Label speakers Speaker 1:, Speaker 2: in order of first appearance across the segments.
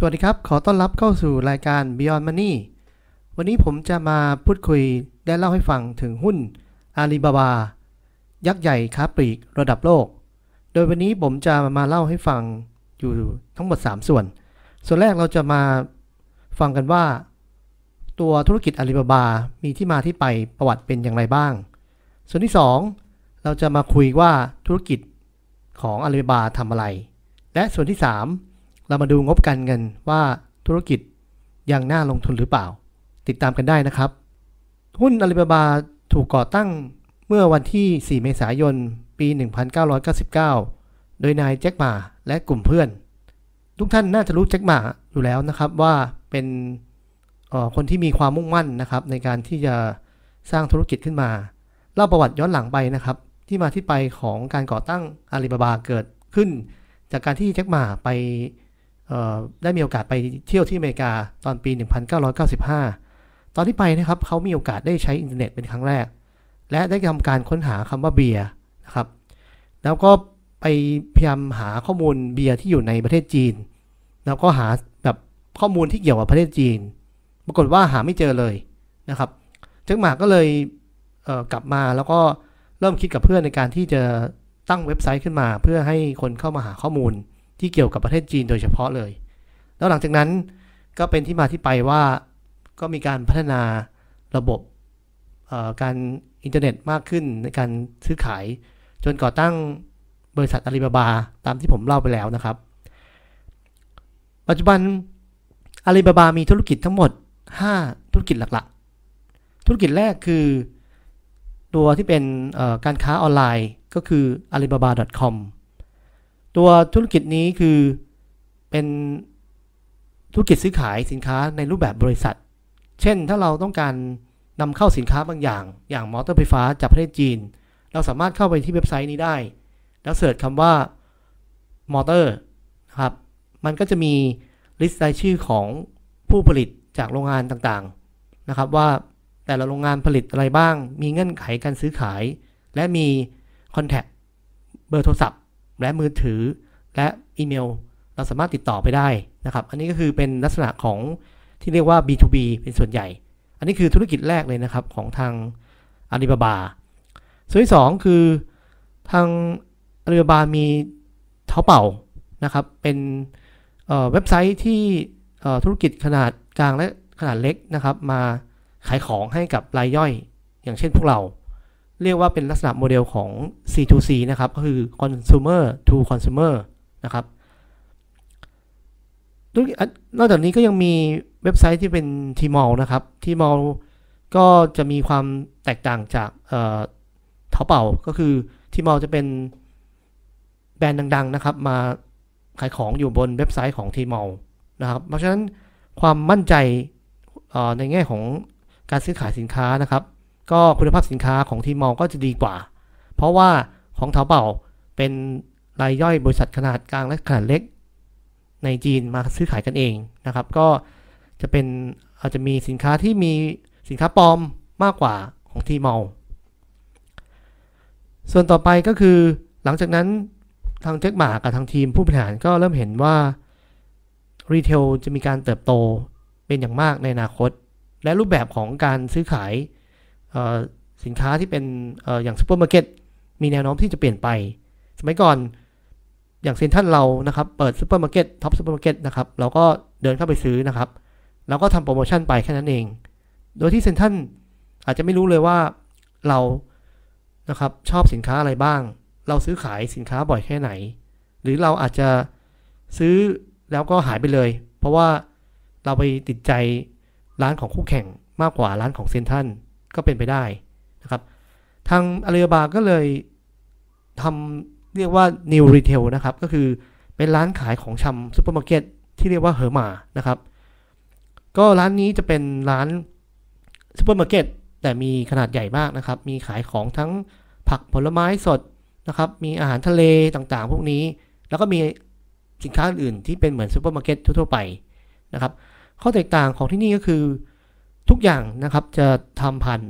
Speaker 1: สวัสดีครับ ขอต้อนรับเข้าสู่รายการ Beyond Money วันนี้ผมจะมาพูดคุยและเล่าให้ฟังถึงหุ้นอาลีบาบายักษ์ใหญ่ค้าปลีกระดับโลก โดยวันนี้ผมจะมาเล่าให้ฟังอยู่ทั้งหมด 3 ส่วน ส่วนแรกเราจะมาฟังกันว่า ตัวธุรกิจอาลีบาบามีที่มาที่ไปประวัติเป็นอย่างไรบ้าง ส่วนที่ 2 เราจะมาคุยว่าธุรกิจของอาลีบาบาทำอะไร และส่วนที่ 3 เรามาดูงบการเงินว่าธุรกิจยังน่าลงทุนหรือเปล่า ติดตามกันได้นะครับ หุ้นอาลีบาบาถูกก่อตั้งเมื่อวันที่ 4 เมษายน ปี 1999 โดยนายแจ็คหมาและกลุ่มเพื่อน ทุกท่านน่าจะรู้แจ็คหมาอยู่แล้วนะครับว่าเป็นคนที่มีความมุ่งมั่นนะครับ ในการที่จะสร้างธุรกิจขึ้นมา เล่าประวัติย้อนหลังไปนะครับ ที่มาที่ไปของการก่อตั้งอาลีบาบาเกิดขึ้น จากการที่แจ็คหม่าไป ได้มีโอกาสไปเที่ยวที่อเมริกาตอนปี 1995 ตอนที่ไปนะครับเขามีโอกาสได้ใช้อินเทอร์เน็ตเป็นครั้งแรก และได้ทำการค้นหาคำว่าเบียร์นะครับ แล้วก็ไปพยายามหาข้อมูลเบียร์ที่อยู่ในประเทศจีน แล้วก็หาแบบข้อมูลที่เกี่ยวกับประเทศจีน ปรากฏว่าหาไม่เจอเลยนะครับจ้าหมาก็เลยเกลับมาแล้วก็เริ่มคิดกับเพื่อนในการที่จะตั้งเว็บไซต์ขึ้นมา เพื่อให้คนเข้ามาหาข้อมูล ที่เกี่ยวกับประเทศจีนโดยเฉพาะเลย แล้วหลังจากนั้นก็เป็นที่มาที่ไปว่าก็มีการพัฒนาระบบการอินเทอร์เน็ตมากขึ้นในการซื้อขาย จนก่อตั้งบริษัทอาลีบาบาตามที่ผมเล่าไปแล้วนะครับ ปัจจุบันอาลีบาบามีธุรกิจทั้งหมด 5 ธุรกิจหลักๆ ธุรกิจแรกคือ ตัวที่เป็นการค้าออนไลน์ก็คือ alibaba.com ตัวธุรกิจนี้คือเป็นธุรกิจซื้อขายสินค้าในรูปแบบบริษัท เช่นถ้าเราต้องการนำเข้าสินค้าบางอย่าง อย่างมอเตอร์ไฟฟ้าจากประเทศจีน เราสามารถเข้าไปที่เว็บไซต์นี้ได้ แล้ว search คำว่ามอเตอร์ครับ มันก็จะมี list รายชื่อของผู้ผลิตจากโรงงานต่างๆนะครับ ว่าแต่ละโรงงานผลิตอะไรบ้าง มีเงื่อนไขการซื้อขาย และมี contact เบอร์โทรศัพท์ และมือถือ และอีเมล เราสามารถติดต่อไปได้นะครับ อันนี้ก็คือเป็นลักษณะของที่เรียกว่า B2B เป็นส่วนใหญ่ อันนี้คือธุรกิจแรกเลยนะครับของทางอาลีบาบา ส่วนที่ 2 คือทางอาลีบาบามีเท้าเป่านะครับ เป็นเว็บไซต์ที่ธุรกิจขนาดกลางและขนาดเล็กนะครับ มาขายของให้กับรายย่อย อย่างเช่นพวกเรา เรียกว่าเป็นลักษณะโมเดลของ C2C นะครับก็คือ consumer to consumer นะครับนอกจากนี้ก็ยังมีเว็บไซต์ที่เป็น Tmall นะครับ Tmall ก็จะมีความแตกต่างจากเทาเป่าก็คือ Tmall จะเป็นแบรนด์ดัง ๆ นะครับ มาขายของอยู่บนเว็บไซต์ของ Tmall นะครับ เพราะฉะนั้นความมั่นใจในแง่ของการซื้อขายสินค้านะครับ ก็คุณภาพสินค้าของทีมอลก็จะดีกว่า เพราะว่าของเถาเป่าเป็นรายย่อยบริษัทขนาดกลางและขนาดเล็ก ในจีนมาซื้อขายกันเองนะครับ ก็จะเป็นอาจจะมีสินค้าที่มีสินค้าปลอมมากกว่าของ Tmall ส่วนต่อไปก็คือหลังจากนั้นทางแจ็คหม่ากับทางทีมผู้บริหารก็เริ่มเห็นว่า retail จะมีการเติบโตเป็นอย่างมากในอนาคต และรูปแบบของการซื้อขาย สินค้าที่เป็นออย่างซูเปอร์มาร์เก็ตมีแนวโน้มที่จะเปลี่ยนไป สมัยก่อนอย่างเซ็นทรัลเรานะครับ เปิดซูเปอร์มาร์เก็ต Tops ซูเปอร์มาร์เก็ตนะครับเราก็เดินเข้าไปซื้อนะครับแล้วก็ทำโปรโมชั่นไปแค่นั้นเอง โดยที่เซ็นทรัลอาจจะไม่รู้เลยว่าเรานะครับชอบสินค้าอะไรบ้าง เราซื้อขายสินค้าบ่อยแค่ไหน หรือเราอาจจะซื้อแล้วก็หายไปเลย เพราะว่าเราไปติดใจร้านของคู่แข่งมากกว่าร้านของเซ็นทรัล ก็เป็นไปได้นะครับ ทางอาลีบาบาก็เลยทำเรียกว่า New Retail นะครับ ก็คือเป็นร้านขายของชำซูเปอร์มาร์เก็ตที่เรียกว่าเฮอร์มานะครับ ก็ร้านนี้จะเป็นร้านซูเปอร์มาร์เก็ตแต่มีขนาดใหญ่มากนะครับ มีขายของทั้งผักผลไม้สดนะครับ มีอาหารทะเลต่างๆ พวกนี้ แล้วก็มีสินค้าอื่นที่เป็นเหมือนซูเปอร์มาร์เก็ตทั่วๆไปนะครับ ข้อแตกต่างของที่นี่ก็คือ ทุกอย่างนะครับจะทำผ่าน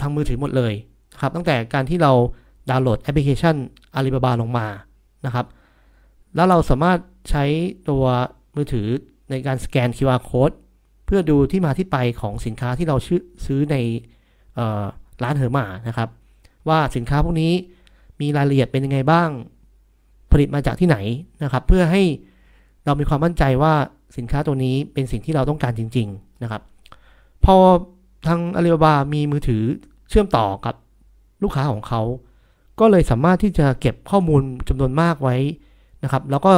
Speaker 1: ทางมือถือหมดเลยครับตั้งแต่การที่เราดาวน์โหลดแอปพลิเคชัน Alibaba ลงมานะครับ แล้วเราสามารถใช้ตัวมือถือในการสแกน QR code เพื่อดูที่มาที่ไปของสินค้าที่เราซื้อในร้านเฮอร์มานะครับ ว่าสินค้าพวกนี้มีรายละเอียดเป็นยังไงบ้าง ผลิตมาจากที่ไหนนะครับ เพื่อให้เรามีความมั่นใจว่าสินค้าตัวนี้เป็นสิ่งที่เราต้องการจริง ๆ นะครับ พอทางอาลีบาบามีมือถือเชื่อมต่อกับลูกค้าของเขา ก็เลยสามารถที่จะเก็บข้อมูลจำนวนมากไว้นะครับ แล้วก็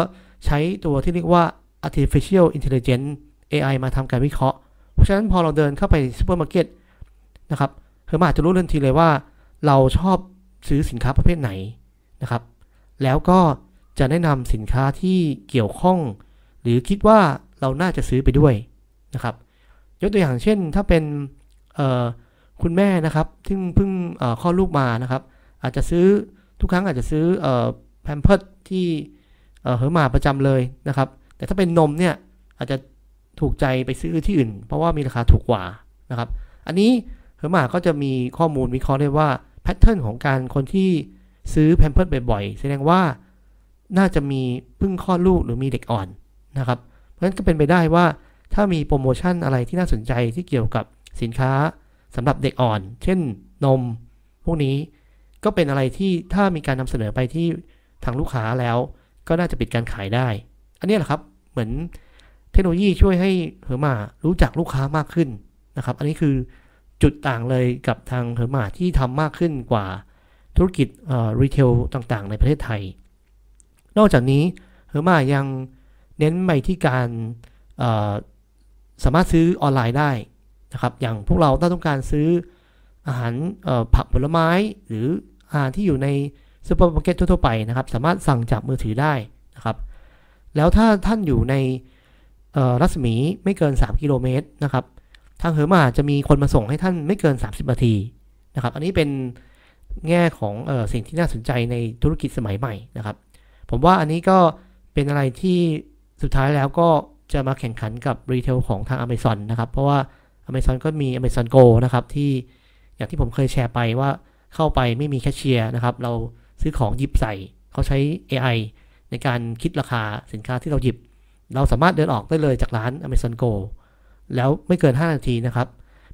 Speaker 1: ใช้ตัวที่เรียกว่า artificial intelligence AI มาทำการวิเคราะห์ เพราะฉะนั้นพอเราเดินเข้าไปซูเปอร์มาร์เก็ตนะครับเฮอร์มาอาจจะรู้ทันทีเลยว่า เราชอบซื้อสินค้าประเภทไหนนะครับ แล้วก็จะแนะนำสินค้าที่เกี่ยวข้อง หรือคิดว่าเราน่าจะซื้อไปด้วยนะครับ ยกตัวอย่างเช่น ถ้าเป็นคุณแม่นะครับซึ่งเพิ่งคลอดลูกมานะครับ อาจจะซื้อทุกครั้งอาจจะซื้อแพมเพิร์สที่เฮอร์มาประจำเลยนะครับ แต่ถ้าเป็นนมเนี่ยอาจจะถูกใจไปซื้อที่อื่น เพราะว่ามีราคาถูกกว่านะครับ อันนี้เฮอร์มาก็จะมีข้อมูลวิเคราะห์ได้ว่า pattern ของการคนที่ซื้อแพมเพิร์สบ่อยๆ แสดงว่าน่าจะมีเพิ่งคลอดลูกหรือมีเด็กอ่อนนะครับ เพราะฉะนั้นก็เป็นไปได้ว่า ถ้ามีโปรโมชั่นอะไรที่น่าสนใจที่เกี่ยวกับสินค้าสำหรับเด็กอ่อน เช่นนม พวกนี้ก็เป็นอะไรที่ถ้ามีการนำเสนอไปที่ทางลูกค้าแล้ว ก็น่าจะปิดการขายได้ อันนี้แหละครับเหมือนเทคโนโลยีช่วยให้เฮอร์มารู้จักลูกค้ามากขึ้นนะครับ อันนี้คือจุดต่างเลยกับทางเฮอร์มาที่ทำมากขึ้นกว่าธุรกิจ retail ต่างๆ ในประเทศไทย นอกจากนี้เฮอร์มายังเน้นไปที่การ สามารถซื้อออนไลน์ได้นะครับ อย่างพวกเราถ้าต้องการซื้ออาหารผักผลไม้ หรืออาหารที่อยู่ในซูเปอร์มาร์เก็ตทั่วไปนะครับ สามารถสั่งจากมือถือได้นะครับ แล้วถ้าท่านอยู่ในรัศมีไม่เกิน 3 กิโลเมตรนะครับ ทางเฮอร์มาจะมีคนมาส่งให้ท่านไม่เกิน 30นาทีนะครับ อันนี้เป็นแง่ของเอ่อสิ่งที่น่าสนใจในธุรกิจสมัยใหม่นะครับ ผมว่าอันนี้ก็เป็นอะไรที่สุดท้ายแล้วก็ จะมาแข่งขันกับ retail ของทาง Amazon นะครับ เพราะว่า Amazon ก็มี Amazon Go นะครับที่อย่างที่ผมเคยแชร์ไปว่าเข้าไปไม่มีแคชเชียร์นะครับ เราซื้อของหยิบใส่ เขาใช้ AI ในการคิดราคาสินค้าที่เราหยิบ เราสามารถเดินออกได้เลยจากร้าน Amazon Go แล้วไม่เกิน 5 นาทีนะครับ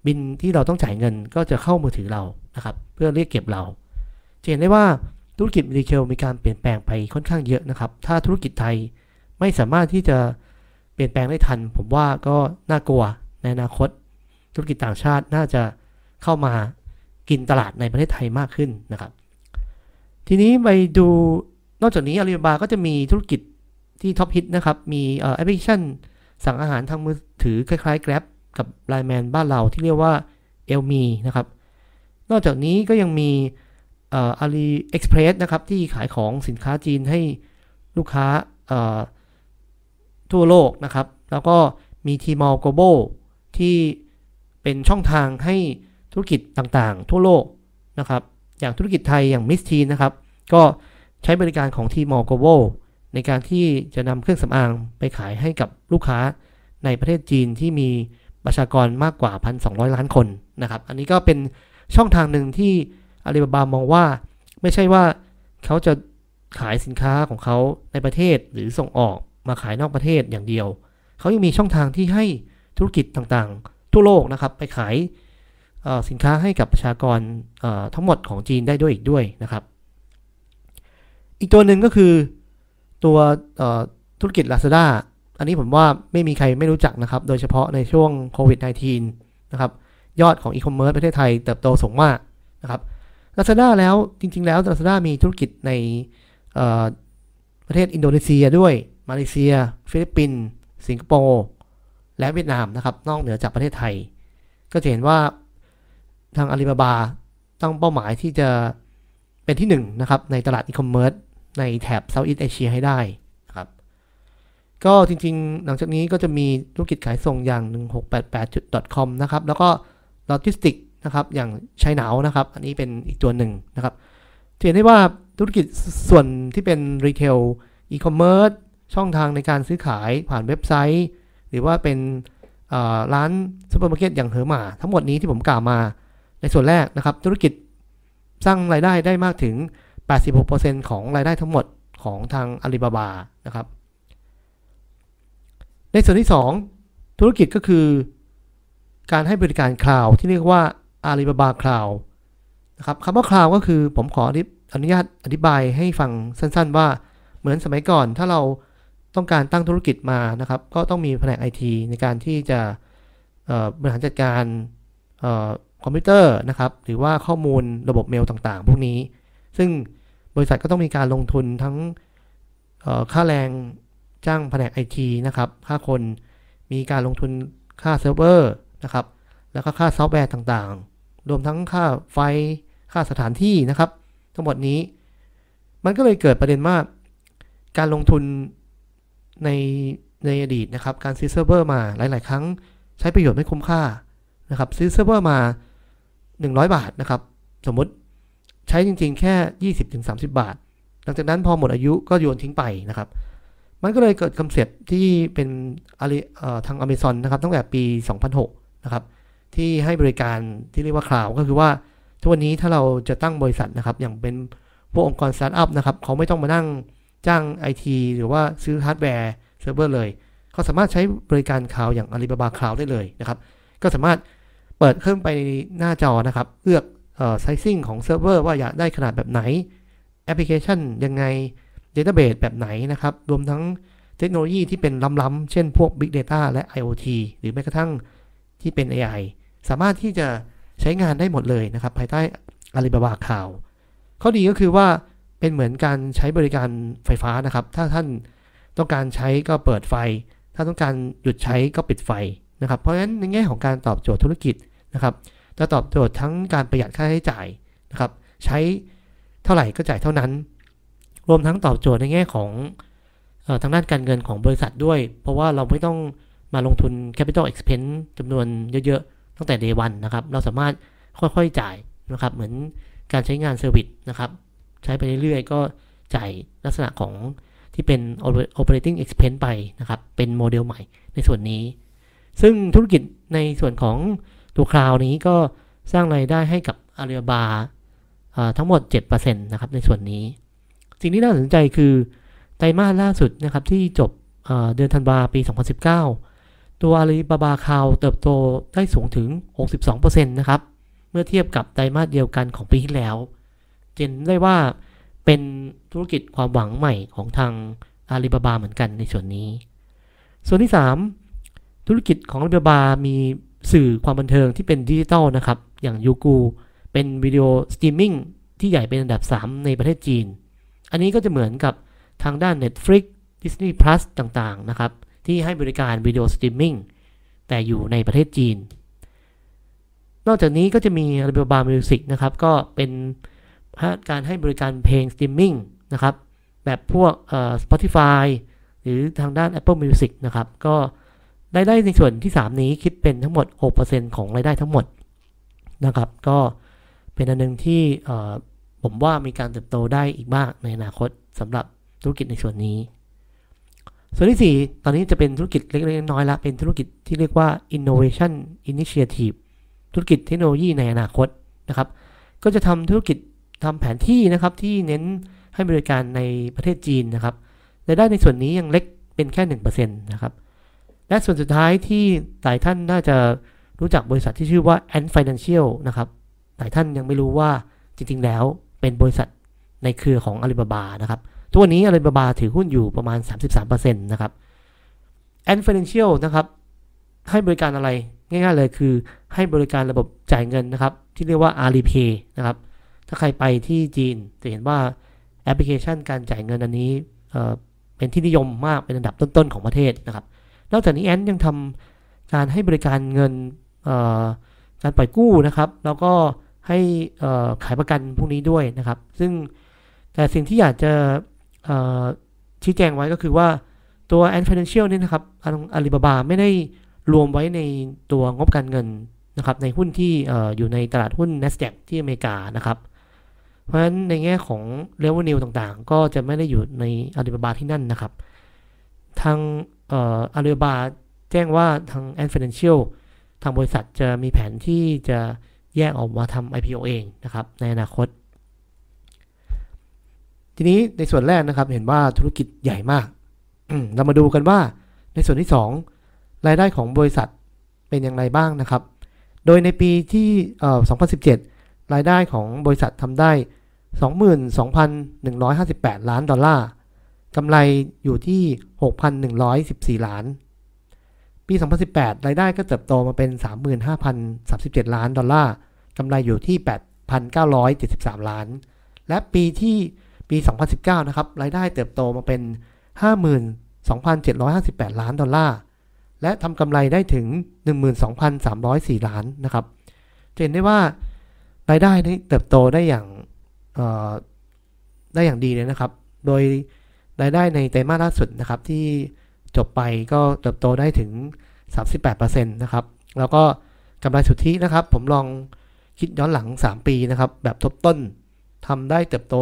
Speaker 1: บินที่เราต้องจ่ายเงินก็จะเข้ามือถือเรานะครับ เพื่อเรียกเก็บเราจะเห็นได้ว่าธุรกิจรีเทลมีการเปลี่ยนแปลงไปค่อนข้างเยอะนะครับ ถ้าธุรกิจไทยไม่สามารถที่จะ ลี่ยนแปลงได้ทัน ผมว่าก็น่ากลัวในอนาคต ธุรกิจต่างชาติน่าจะเข้ามากินตลาดในประเทศไทยมากขึ้นนะครับ ทีนี้ไปดูนอกจากนี้อาลีบาบาก็จะมีธุรกิจที่ top hit นะครับ มีแอปพลิเคชัน สั่งอาหารทางมือถือคล้ายๆ Grab กับ Line Man บ้านเราที่เรียกว่า e l m e นะครับ นอกจากนี้ก็ยังมี AliExpress นะครับ ที่ขายของสินค้าจีนให้ลูกค้า ทั่วโลกนะครับ แล้วก็มีทีมอลโกโบที่เป็นช่องทางให้ธุรกิจต่างๆ ทั่วโลกนะครับ อย่างธุรกิจไทยอย่างมิสทีนะครับ ก็ใช้บริการของทีมอลโกโบในการที่จะนำเครื่องสำอางไปขายให้กับลูกค้าในประเทศจีนที่มีประชากรมากกว่า 1,200 ล้านคนนะครับ อันนี้ก็เป็นช่องทางหนึ่งที่อาลีบาบามองว่า ไม่ใช่ว่าเขาจะขายสินค้าของเขาในประเทศหรือส่งออก มาขายนอกประเทศอย่างเดียว เขายังมีช่องทางที่ให้ธุรกิจต่างๆ ทั่วโลกนะครับ ไปขายสินค้าให้กับประชากรทั้งหมดของจีนได้ด้วยอีกด้วยนะครับ อีกตัวหนึ่งก็คือตัวธุรกิจ Lazada อันนี้ผมว่าไม่มีใครไม่รู้จักนะครับ โดยเฉพาะในช่วงโควิด -19 นะครับ ยอดของอีคอมเมิร์ซประเทศไทยเติบโตสูงมากนะครับ Lazada แล้วจริง ๆ แล้ว Lazada มีธุรกิจในประเทศอินโดนีเซียด้วย มาเลเซีย ฟิลิปปินส์สิงคโปร์และเวียดนามนะครับ นอกเหนือจากประเทศไทย ก็จะเห็นว่าทางอาลีบาบาตั้งเป้าหมายที่จะเป็นที่ 1 นะครับในตลาดอีคอมเมิร์ซในแถบ Southeast Asia ให้ได้นะครับ ก็จริงๆ หลังจากนี้ก็จะมีธุรกิจขายส่งอย่าง 1688.com นะครับ แล้วก็โลจิสติกนะครับ อย่าง Cainiao นะครับ อันนี้เป็นอีกตัวหนึ่งนะครับเห็นได้ว่าธุรกิจส่วนที่เป็น retail e-commerce ช่องทางในการซื้อขายผ่านเว็บไซต์ หรือว่าเป็นร้านซูเปอร์มาร์เก็ตอย่าง Hema ทั้งหมดนี้ที่ผมกล่าวมาในส่วนแรกนะครับ ธุรกิจสร้างรายได้ได้มากถึง 86%ของรายได้ทั้งหมดของทางอาลีบาบานะครับ ในส่วนที่ 2 ธุรกิจก็คือการให้บริการคลาวที่เรียกว่า Alibaba Cloud นะครับคำว่าคลาวก็คือผมขออนุญาตอธิบายให้ฟังสั้น ๆ ว่าเหมือนสมัยก่อนถ้าเรา ต้องการตั้งธุรกิจมานะครับ ก็ต้องมีแผนกไอทีในการที่จะบริหารจัดการคอมพิวเตอร์นะครับ หรือว่าข้อมูลระบบเมลต่างๆ พวกนี้ ซึ่งบริษัทก็ต้องมีการลงทุนทั้งค่าแรงจ้างแผนกไอทีนะครับ ค่าคนมีการลงทุนค่าเซิร์ฟเวอร์นะครับ แล้วก็ค่าซอฟต์แวร์ต่างๆ รวมทั้งค่าไฟ ค่าสถานที่นะครับ ทั้งหมดนี้ มันก็เลยเกิดประเด็นว่าการลงทุน ในในอดีตนะครับการซื้อเซิร์ฟเวอร์มาหลาย ๆ ครั้งใช้ประโยชน์ไม่คุ้มค่านะครับซื้อเซิร์ฟเวอร์มา 100 บาทนะครับสมมติใช้จริง ๆ แค่ 20-30 บาท หลังจากนั้นพอหมดอายุก็โยนทิ้งไปนะครับ มันก็เลยเกิด concept ที่เป็นทาง Amazon นะครับตั้งแต่ปี 2006 นะครับที่ให้บริการที่เรียกว่า cloud ก็คือว่าทุกวันนี้ถ้าเราจะตั้งบริษัทนะครับ อย่างเป็นพวกองค์กรสตาร์ทอัพนะครับเขาไม่ต้องมานั่ง จ้าง IT หรือว่าซื้อฮาร์ดแวร์เซิร์ฟเวอร์เลย เขาสามารถใช้บริการ cloud อย่าง Alibaba Cloud ได้เลยนะครับ ก็สามารถเปิดขึ้นไปหน้าจอนะครับ เลือก sizing ของเซิร์ฟเวอร์ว่าอยากได้ขนาดแบบไหน แอปพลิเคชันยังไง Database แบบไหนนะครับ รวมทั้งเทคโนโลยีที่เป็นล้ำๆ เช่นพวก Big Data และ IoT หรือแม้กระทั่งที่เป็น AI สามารถที่จะใช้งานได้หมดเลยนะครับ ภายใต้ Alibaba Cloud ข้อดีก็คือว่า เป็นเหมือนการใช้บริการไฟฟ้านะครับ ถ้าท่านต้องการใช้ก็เปิดไฟ ถ้าต้องการหยุดใช้ก็ปิดไฟนะครับ เพราะฉะนั้นในแง่ของการตอบโจทย์ธุรกิจนะครับ จะตอบโจทย์ทั้งการประหยัดค่าใช้จ่ายนะครับ ใช้เท่าไหร่ก็จ่ายเท่านั้น รวมทั้งตอบโจทย์ในแง่ของออทางด้านการเงินของบริษัทด้วย เพราะว่าเราไม่ต้องมาลงทุน capital expense จำนวนเยอะๆ ตั้งแต่ day one นะครับ เราสามารถค่อยๆจ่ายนะครับ เหมือนการใช้งานเซอร์วิสนะครับ ใช้ไปเรื่อยๆ ก็จ่ายลักษณะของที่เป็น operating expense ไปนะครับ เป็นโมเดลใหม่ในส่วนนี้ ซึ่งธุรกิจในส่วนของตัวคลาวนี้ก็สร้างรายได้ให้กับ Alibaba ทั้งหมด 7%นะครับในส่วนนี้ สิ่งที่น่าสนใจคือไตรมาสล่าสุดนะครับที่จบเดือนธันวาปี 2019 ตัว Alibaba Cloud เติบโตได้สูงถึง 62%นะครับ เมื่อเทียบกับไตรมาสเดียวกันของปีที่แล้ว เห็นได้ว่าเป็นธุรกิจความหวังใหม่ของทางอาลีบาบาเหมือนกันในส่วนนี้ ส่วนที่ 3 ธุรกิจของอาลีบาบามีสื่อความบันเทิงที่เป็นดิจิตอลนะครับ อย่างยูกูเป็นวิดีโอสตรีมมิ่งที่ใหญ่เป็นอันดับ 3 ในประเทศจีน อันนี้ก็จะเหมือนกับทางด้าน Netflix Disney Plus ต่างๆนะครับ ที่ให้บริการวิดีโอสตรีมมิ่งแต่อยู่ในประเทศจีน นอกจากนี้ก็จะมี Alibaba Music นะครับ ก็เป็น การให้บริการเพลงสตรีมมิ่งนะครับแบบพวก Spotify หรือทางด้าน Apple Music นะครับ ก็รายได้ในส่วนที่ 3 นี้คิดเป็นทั้งหมด 6%ของรายได้ทั้งหมดนะครับ ก็เป็นอันนึงที่ผมว่ามีการเติบโตได้อีกมากในอนาคตสำหรับธุรกิจในส่วนนี้ ส่วนที่ 4 ตอนนี้จะเป็นธุรกิจเล็กๆน้อยๆละเป็นธุรกิจที่เรียกว่า innovation initiative ธุรกิจเทคโนโลยีในอนาคตนะครับ ก็จะทำธุรกิจ ทำแผนที่นะครับที่เน้นให้บริการในประเทศจีนนะครับรายได้ในส่วนนี้ยังเล็กเป็นแค่หนึ่งเปอร์เซ็นต์นะครับ และส่วนสุดท้ายที่หลายท่านน่าจะรู้จักบริษัทที่ชื่อว่า Ant Financial นะครับ หลายท่านยังไม่รู้ว่าจริง ๆ แล้วเป็นบริษัทในเครือของ Alibaba นะครับ ทุกวันนี้ Alibaba ถือหุ้นอยู่ประมาณ 33%นะครับ Ant Financial นะครับ ให้บริการอะไรง่าย ๆ เลยคือให้บริการระบบจ่ายเงินนะครับ ที่เรียกว่า Alipay นะครับ ถ้าใครไปที่จีนจะเห็นว่าแอปพลิเคชันการจ่ายเงินอันนี้เป็นที่นิยมมากเป็นอันดับต้นๆของประเทศนะครับ นอกจากนี้แอนยังทำการให้บริการเงินการปล่อยกู้นะครับ แล้วก็ให้ขายประกันพวกนี้ด้วยนะครับ ซึ่งแต่สิ่งที่อยากจะชี้แจงไว้ก็คือว่าตัว Ant Financial นี่นะครับอาลีบาบาไม่ได้รวมไว้ในตัวงบการเงินนะครับในหุ้นที่อยู่ในตลาดหุ้น NASDAQ ที่อเมริกานะครับ เพราะฉะนั้นในแง่ของเรเวนิวต่างๆ ก็จะไม่ได้อยู่ในอาลีบาบาที่นั่นนะครับ ทางอาลีบาบาแจ้งว่าทาง a n Financial ทางบริษัทจะมีแผนที่จะแยกออกมาทำ IPO เองนะครับ ในอนาคต ทีนี้ในส่วนแรกนะครับ เห็นว่าธุรกิจใหญ่มาก เรามาดูกันว่าในส่วนที่ 2 รายได้ของบริษัทเป็นอย่างไรบ้างนะครับ โดยในปีที่ 2017 รายได้ของบริษัททำได้ 22,158 ล้านดอลลาร์กำไรอยู่ที่ 6,114 ล้าน ปี 2018 รายได้ก็เติบโตมาเป็น 35,037 ล้านดอลลาร์กำไรอยู่ที่ 8,973 ล้าน และปีที่ปี 2019 นะครับ รายได้เติบโตมาเป็น 52,758 ล้านดอลลาร์ และทำกำไรได้ถึง 12,304 ล้านนะครับ จะเห็นได้ว่า รายได้นี้เติบโตได้อย่างได้อย่างดีเลยนะครับ โดยรายได้ในไตรมาสล่าสุดนะครับที่จบไปก็เติบโตได้ถึง 38%นะครับ แล้วก็กำไรสุทธินะครับ ผมลองคิดย้อนหลัง 3 ปีนะครับ แบบทบต้นทำได้เติบโต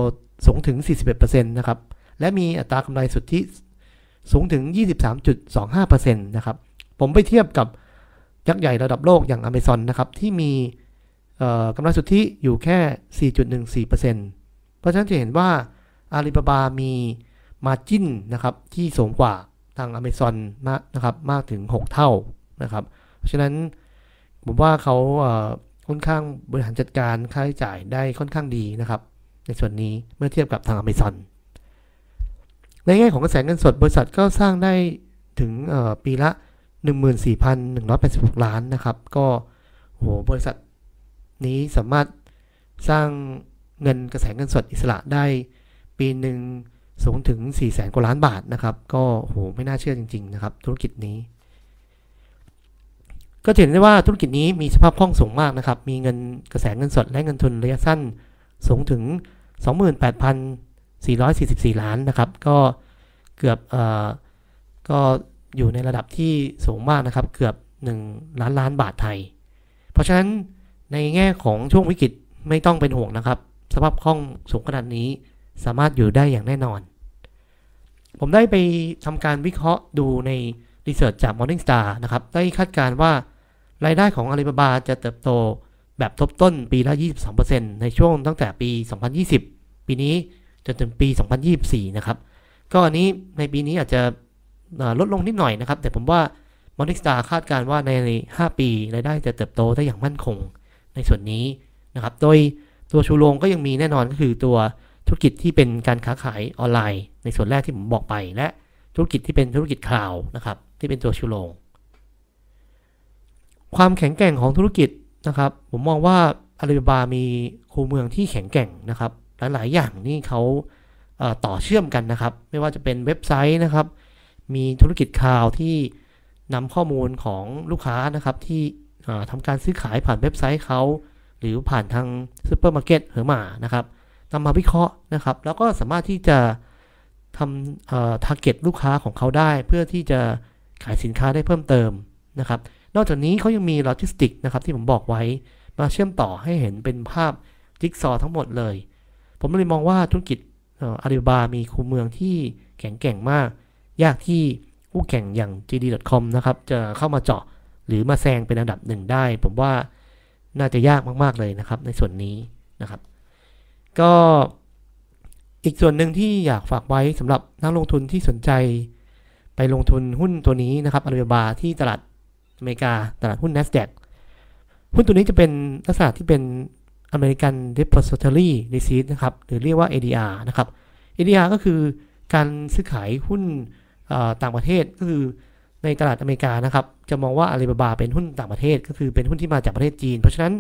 Speaker 1: สูงถึง 41%นะครับ และมีอัตรากำไรสุทธิสูงถึง 23.25%นะครับ ผมไปเทียบกับยักษ์ใหญ่ระดับโลกอย่าง Amazon นะครับที่มี กำไรสุทธิอยู่แค่ 4.14%เพราะฉะนั้นจะเห็นว่าอาลีบาบามีมาจิ้นนะครับที่สูงกว่าทาง Amazon มากนะครับมากถึง 6 เท่านะครับ เพราะฉะนั้นผมว่าเขาค่อนข้างบริหารจัดการค่าใช้จ่ายได้ค่อนข้างดีนะครับ ในส่วนนี้เมื่อเทียบกับทาง Amazon ในแง่ของกระแสเงินสดบริษัทก็สร้างได้ถึงปีละ 14,186 ล้านนะครับ ก็โหบริษัท นี้สามารถสร้างเงินกระแสเงินสดอิสระได้ ปีหนึ่งสูงถึง 4 0 0แสนกว่าล้านบาทนะครับ ก็โหไม่น่าเชื่อจริง ๆ นะครับ ธุรกิจนี้ ก็เห็นได้ว่าธุรกิจนี้มีสภาพคล่องสูงมากนะครับ มีเงินกระแสเงินสดและเงินทุนระยะสั้นสูงถึง 28,444 ล้านนะครับ ก็เกือบเอ่อก็อยู่ในระดับที่สูงมากนะครับ เกือบ 1 ล้านล้านบาทไทย เพราะฉะนั้น ในแง่ของช่วงวิกฤตไม่ต้องเป็นห่วงนะครับ สภาพคล่องสูงขนาดนี้สามารถอยู่ได้อย่างแน่นอน ผมได้ไปทำการวิเคราะห์ดูในรีเสิร์ชจาก Morningstar นะครับ ได้คาดการณ์ว่ารายได้ของอาลีบาบาจะเติบโตแบบทบต้นปีละ 22%ในช่วงตั้งแต่ปี 2020 ปีนี้จนถึงปี 2024 นะครับ ก็อันนี้ในปีนี้อาจจะลดลงนิดหน่อยนะครับ แต่ผมว่า Morningstar คาดการณ์ว่าใน 5 ปีรายได้จะเติบโตได้อย่างมั่นคง ในส่วนนี้นะครับ โดยตัวชูโรงก็ยังมีแน่นอนก็คือตัวธุรกิจที่เป็นการค้าขายออนไลน์ ในส่วนแรกที่ผมบอกไป และธุรกิจที่เป็นธุรกิจคลาวนะครับ ที่เป็นตัวชูโรงความแข็งแกร่งของธุรกิจนะครับ ผมมองว่าอาลีบาบามีคูเมืองที่แข็งแกร่งนะครับ หลาย ๆ อย่างนี่เขาต่อเชื่อมกันนะครับ ไม่ว่าจะเป็นเว็บไซต์นะครับ มีธุรกิจ cloud ที่นำข้อมูลของลูกค้านะครับที่ ทำการซื้อขายผ่านเว็บไซต์เขา หรือผ่านทางซูเปอร์มาร์เก็ต Hema นะครับนำมาวิเคราะห์นะครับ แล้วก็สามารถที่จะทำ target ลูกค้าของเขาได้ เพื่อที่จะขายสินค้าได้เพิ่มเติมนะครับ นอกจากนี้เขายังมีโลจิสติกนะครับที่ผมบอกไว้มาเชื่อมต่อให้เห็นเป็นภาพจิ๊กซอทั้งหมดเลย ผมเลยมองว่าธุรกิจอาลีบามีคูเมืองที่แข็งแกร่งมาก ยากที่คู่แข่งอย่าง JD.com นะครับจะเข้ามาเจาะ หรือมาแซงเป็นอันดับหนึ่งได้ ผมว่าน่าจะยากมาก ๆ เลยนะครับ ในส่วนนี้นะครับ ก็อีกส่วนหนึ่งที่อยากฝากไว้สำหรับนักลงทุนที่สนใจ ไปลงทุนหุ้นตัวนี้นะครับอาลีบาบาที่ตลาดอเมริกาตลาดหุ้น NASDAQ หุ้นตัวนี้จะเป็นลักษณะที่เป็น American Depository Receipt นะครับ หรือเรียกว่า ADR นะครับ ADR ก็คือการซื้อขายหุ้นต่างประเทศก็คือในตลาดอเมริกานะครับ จะมองว่าอาลีบาบาเป็นหุ้นต่างประเทศก็คือเป็นหุ้นที่มาจากประเทศจีน เพราะฉะนั้น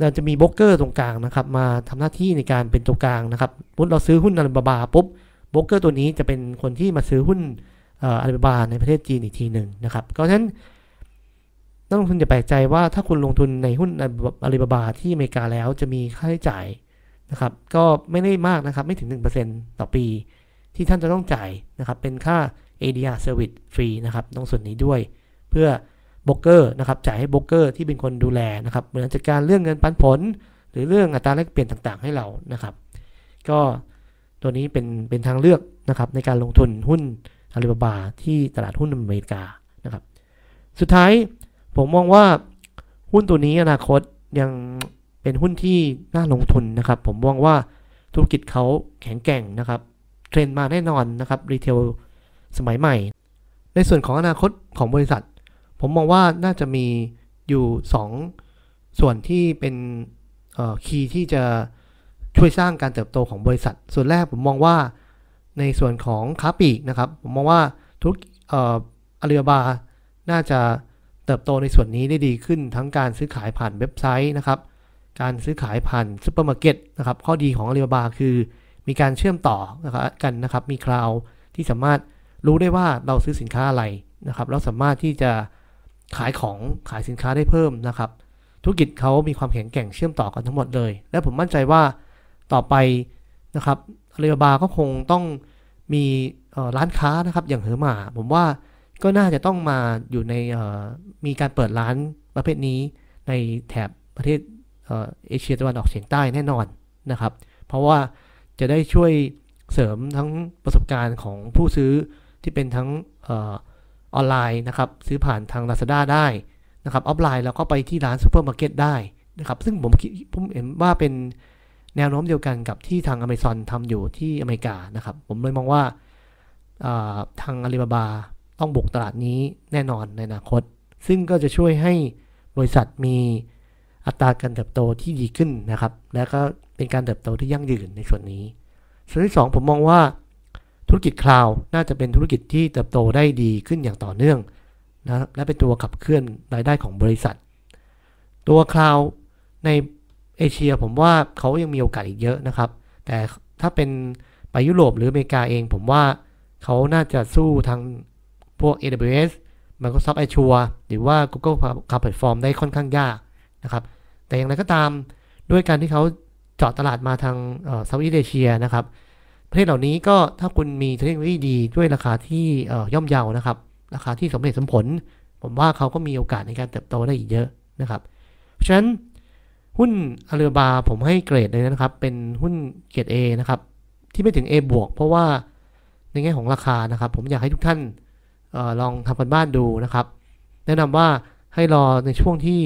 Speaker 1: เราจะมีโบรกเกอร์ตรงกลางนะครับ มาทำหน้าที่ในการเป็นตัวกลางนะครับสมมุติเราซื้อหุ้นอาลีบาบาปุ๊บโบรกเกอร์ตัวนี้จะเป็นคนที่มาซื้อหุ้นอาลีบาบาในประเทศจีนอีกทีหนึ่งนะครับก็ฉะนั้นนักลงทุนจะแปลกใจว่าถ้าคุณลงทุนในหุ้นอาลีบาบาที่อเมริกาแล้วจะมีค่าใช้จ่ายนะครับ ก็ไม่ได้มากนะครับไม่ถึง 1%ต่อปี ที่ท่านจะต้องจ่ายนะครับ เป็นค่า ADR Service ฟรีนะครับตรงส่วนนี้ด้วย เพื่อโบรกเกอร์นะครับจ่ายให้โบรกเกอร์ที่เป็นคนดูแลนะครับเหมือนจัดการเรื่องเงินปันผล หรือเรื่องอัตราแลกเปลี่ยนต่างๆ ให้เรานะครับ ก็ตัวนี้เป็นเป็นทางเลือกนะครับในการลงทุนหุ้นอาลีบาบาที่ตลาดหุ้นอเมริกานะครับ สุดท้ายผมมองว่าหุ้นตัวนี้อนาคตยังเป็นหุ้นที่น่าลงทุนนะครับ ผมมองว่าธุรกิจเขาแข็งแกร่งนะครับเทรนมาแน่นอนนะครับ retail สมัยใหม่ ในส่วนของอนาคตของบริษัท ผมมองว่าน่าจะมีอยู่ 2 ส่วนที่เป็น key ที่จะช่วยสร้างการเติบโตของบริษัท ส่วนแรกผมมองว่าในส่วนของค้าปลีกนะครับ ผมมองว่าทางอาลีบาบาน่าจะเติบโตในส่วนนี้ได้ดีขึ้นทั้งการซื้อขายผ่านเว็บไซต์นะครับ การซื้อขายผ่านซูเปอร์มาร์เก็ตนะครับ ข้อดีของอาลีบาบาคือมีการเชื่อมต่อนะครับกันนะครับ มี cloudที่สามารถรู้ได้ว่าเราซื้อสินค้าอะไรนะครับ เราสามารถที่จะ ขายของขายสินค้าได้เพิ่มนะครับ ธุรกิจเขามีความแข็งแกร่งเชื่อมต่อกันทั้งหมดเลย และผมมั่นใจว่าต่อไปนะครับอาลีบาบาก็คงต้องมีร้านค้านะครับอย่างเหอหมาผมว่าก็น่าจะต้องมาอยู่ในมีการเปิดร้านประเภทนี้ในแถบประเทศเอเชียตะวันออกเฉียงใต้แน่นอนนะครับ เพราะว่าจะได้ช่วยเสริมทั้งประสบการณ์ของผู้ซื้อที่เป็นทั้ง ออนไลน์นะครับซื้อผ่านทาง Lazada ได้นะครับออฟไลน์แล้วก็ไปที่ร้านซูเปอร์มาร์เก็ตได้นะครับซึ่งผมคิดผมเห็นว่าเป็นแนวโน้มเดียวกันกับที่ทาง Amazon ทำอยู่ที่อเมริกานะครับ ผมเลยมองว่าทางอาลีบาบาต้องบุกตลาดนี้แน่นอนในอนาคต ซึ่งก็จะช่วยให้บริษัทมีอัตราการเติบโตที่ดีขึ้นนะครับ และก็เป็นการเติบโตที่ยั่งยืนในส่วนนี้ ส่วนที่ 2 ผมมองว่า ธุรกิจคลาวน่าจะเป็นธุรกิจที่เติบโตได้ดีขึ้นอย่างต่อเนื่องนะและเป็นตัวขับเคลื่อนรายได้ของบริษัท ตัวคลาวในเอเชียผมว่าเขายังมีโอกาสอีกเยอะนะครับ แต่ถ้าเป็นไปยุโรปหรืออเมริกาเองผมว่าเขาน่าจะสู้ทางพวก AWS Microsoft Azure หรือว่า Google Cloud Platform ได้ค่อนข้างยากนะครับ แต่อย่างไรก็ตามด้วยการที่เขาเจาะตลาดมาทางเซาท์อีสเอเชียนะครับ ประเทศเหล่านี้ก็ถ้าคุณมีเทคโนโลยีดีด้วยราคาที่ย่อมเยานะครับ ราคาที่สมเหตุสมผล ผมว่าเขาก็มีโอกาสในการเติบโตได้อีกเยอะนะครับ เพราะฉะนั้นหุ้นอาลีบาบาผมให้เกรดเลยนะครับ เป็นหุ้นเกรด A นะครับ ที่ไม่ถึง A บวกเพราะว่าในแง่ของราคานะครับ ผมอยากให้ทุกท่านออลองทำกันบ้านดูนะครับ แนะนำว่าให้รอในช่วงที่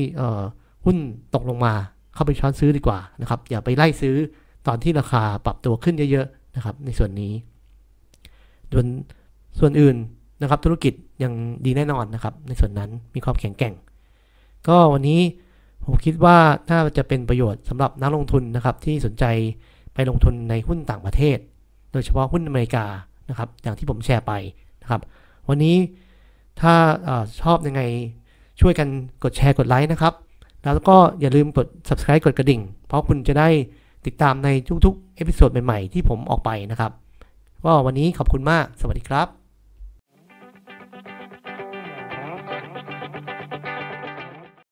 Speaker 1: หุ้นตกลงมาเข้าไปช้อนซื้อดีกว่านะครับ อย่าไปไล่ซื้อตอนที่ราคาปรับตัวขึ้นเยอะๆ นะครับในส่วนนี้ ส่วนส่วนอื่นนะครับ ธุรกิจยังดีแน่นอนนะครับ ในส่วนนั้นมีความแข็งแกร่ง ก็วันนี้ผมคิดว่าน่าจะเป็นประโยชน์สำหรับนักลงทุนนะครับ ที่สนใจไปลงทุนในหุ้นต่างประเทศ โดยเฉพาะหุ้นอเมริกานะครับ อย่างที่ผมแชร์ไปนะครับ วันนี้ถ้าชอบยังไงช่วยกันกดแชร์กดไลค์นะครับ แล้วก็อย่าลืมกด subscribe กดกระดิ่ง เพราะคุณจะได้ ติดตามในทุกๆ episode ใหม่ ๆ ที่ผมออกไปนะครับ ว่าวันนี้ขอบคุณมาก สวัสดีครับ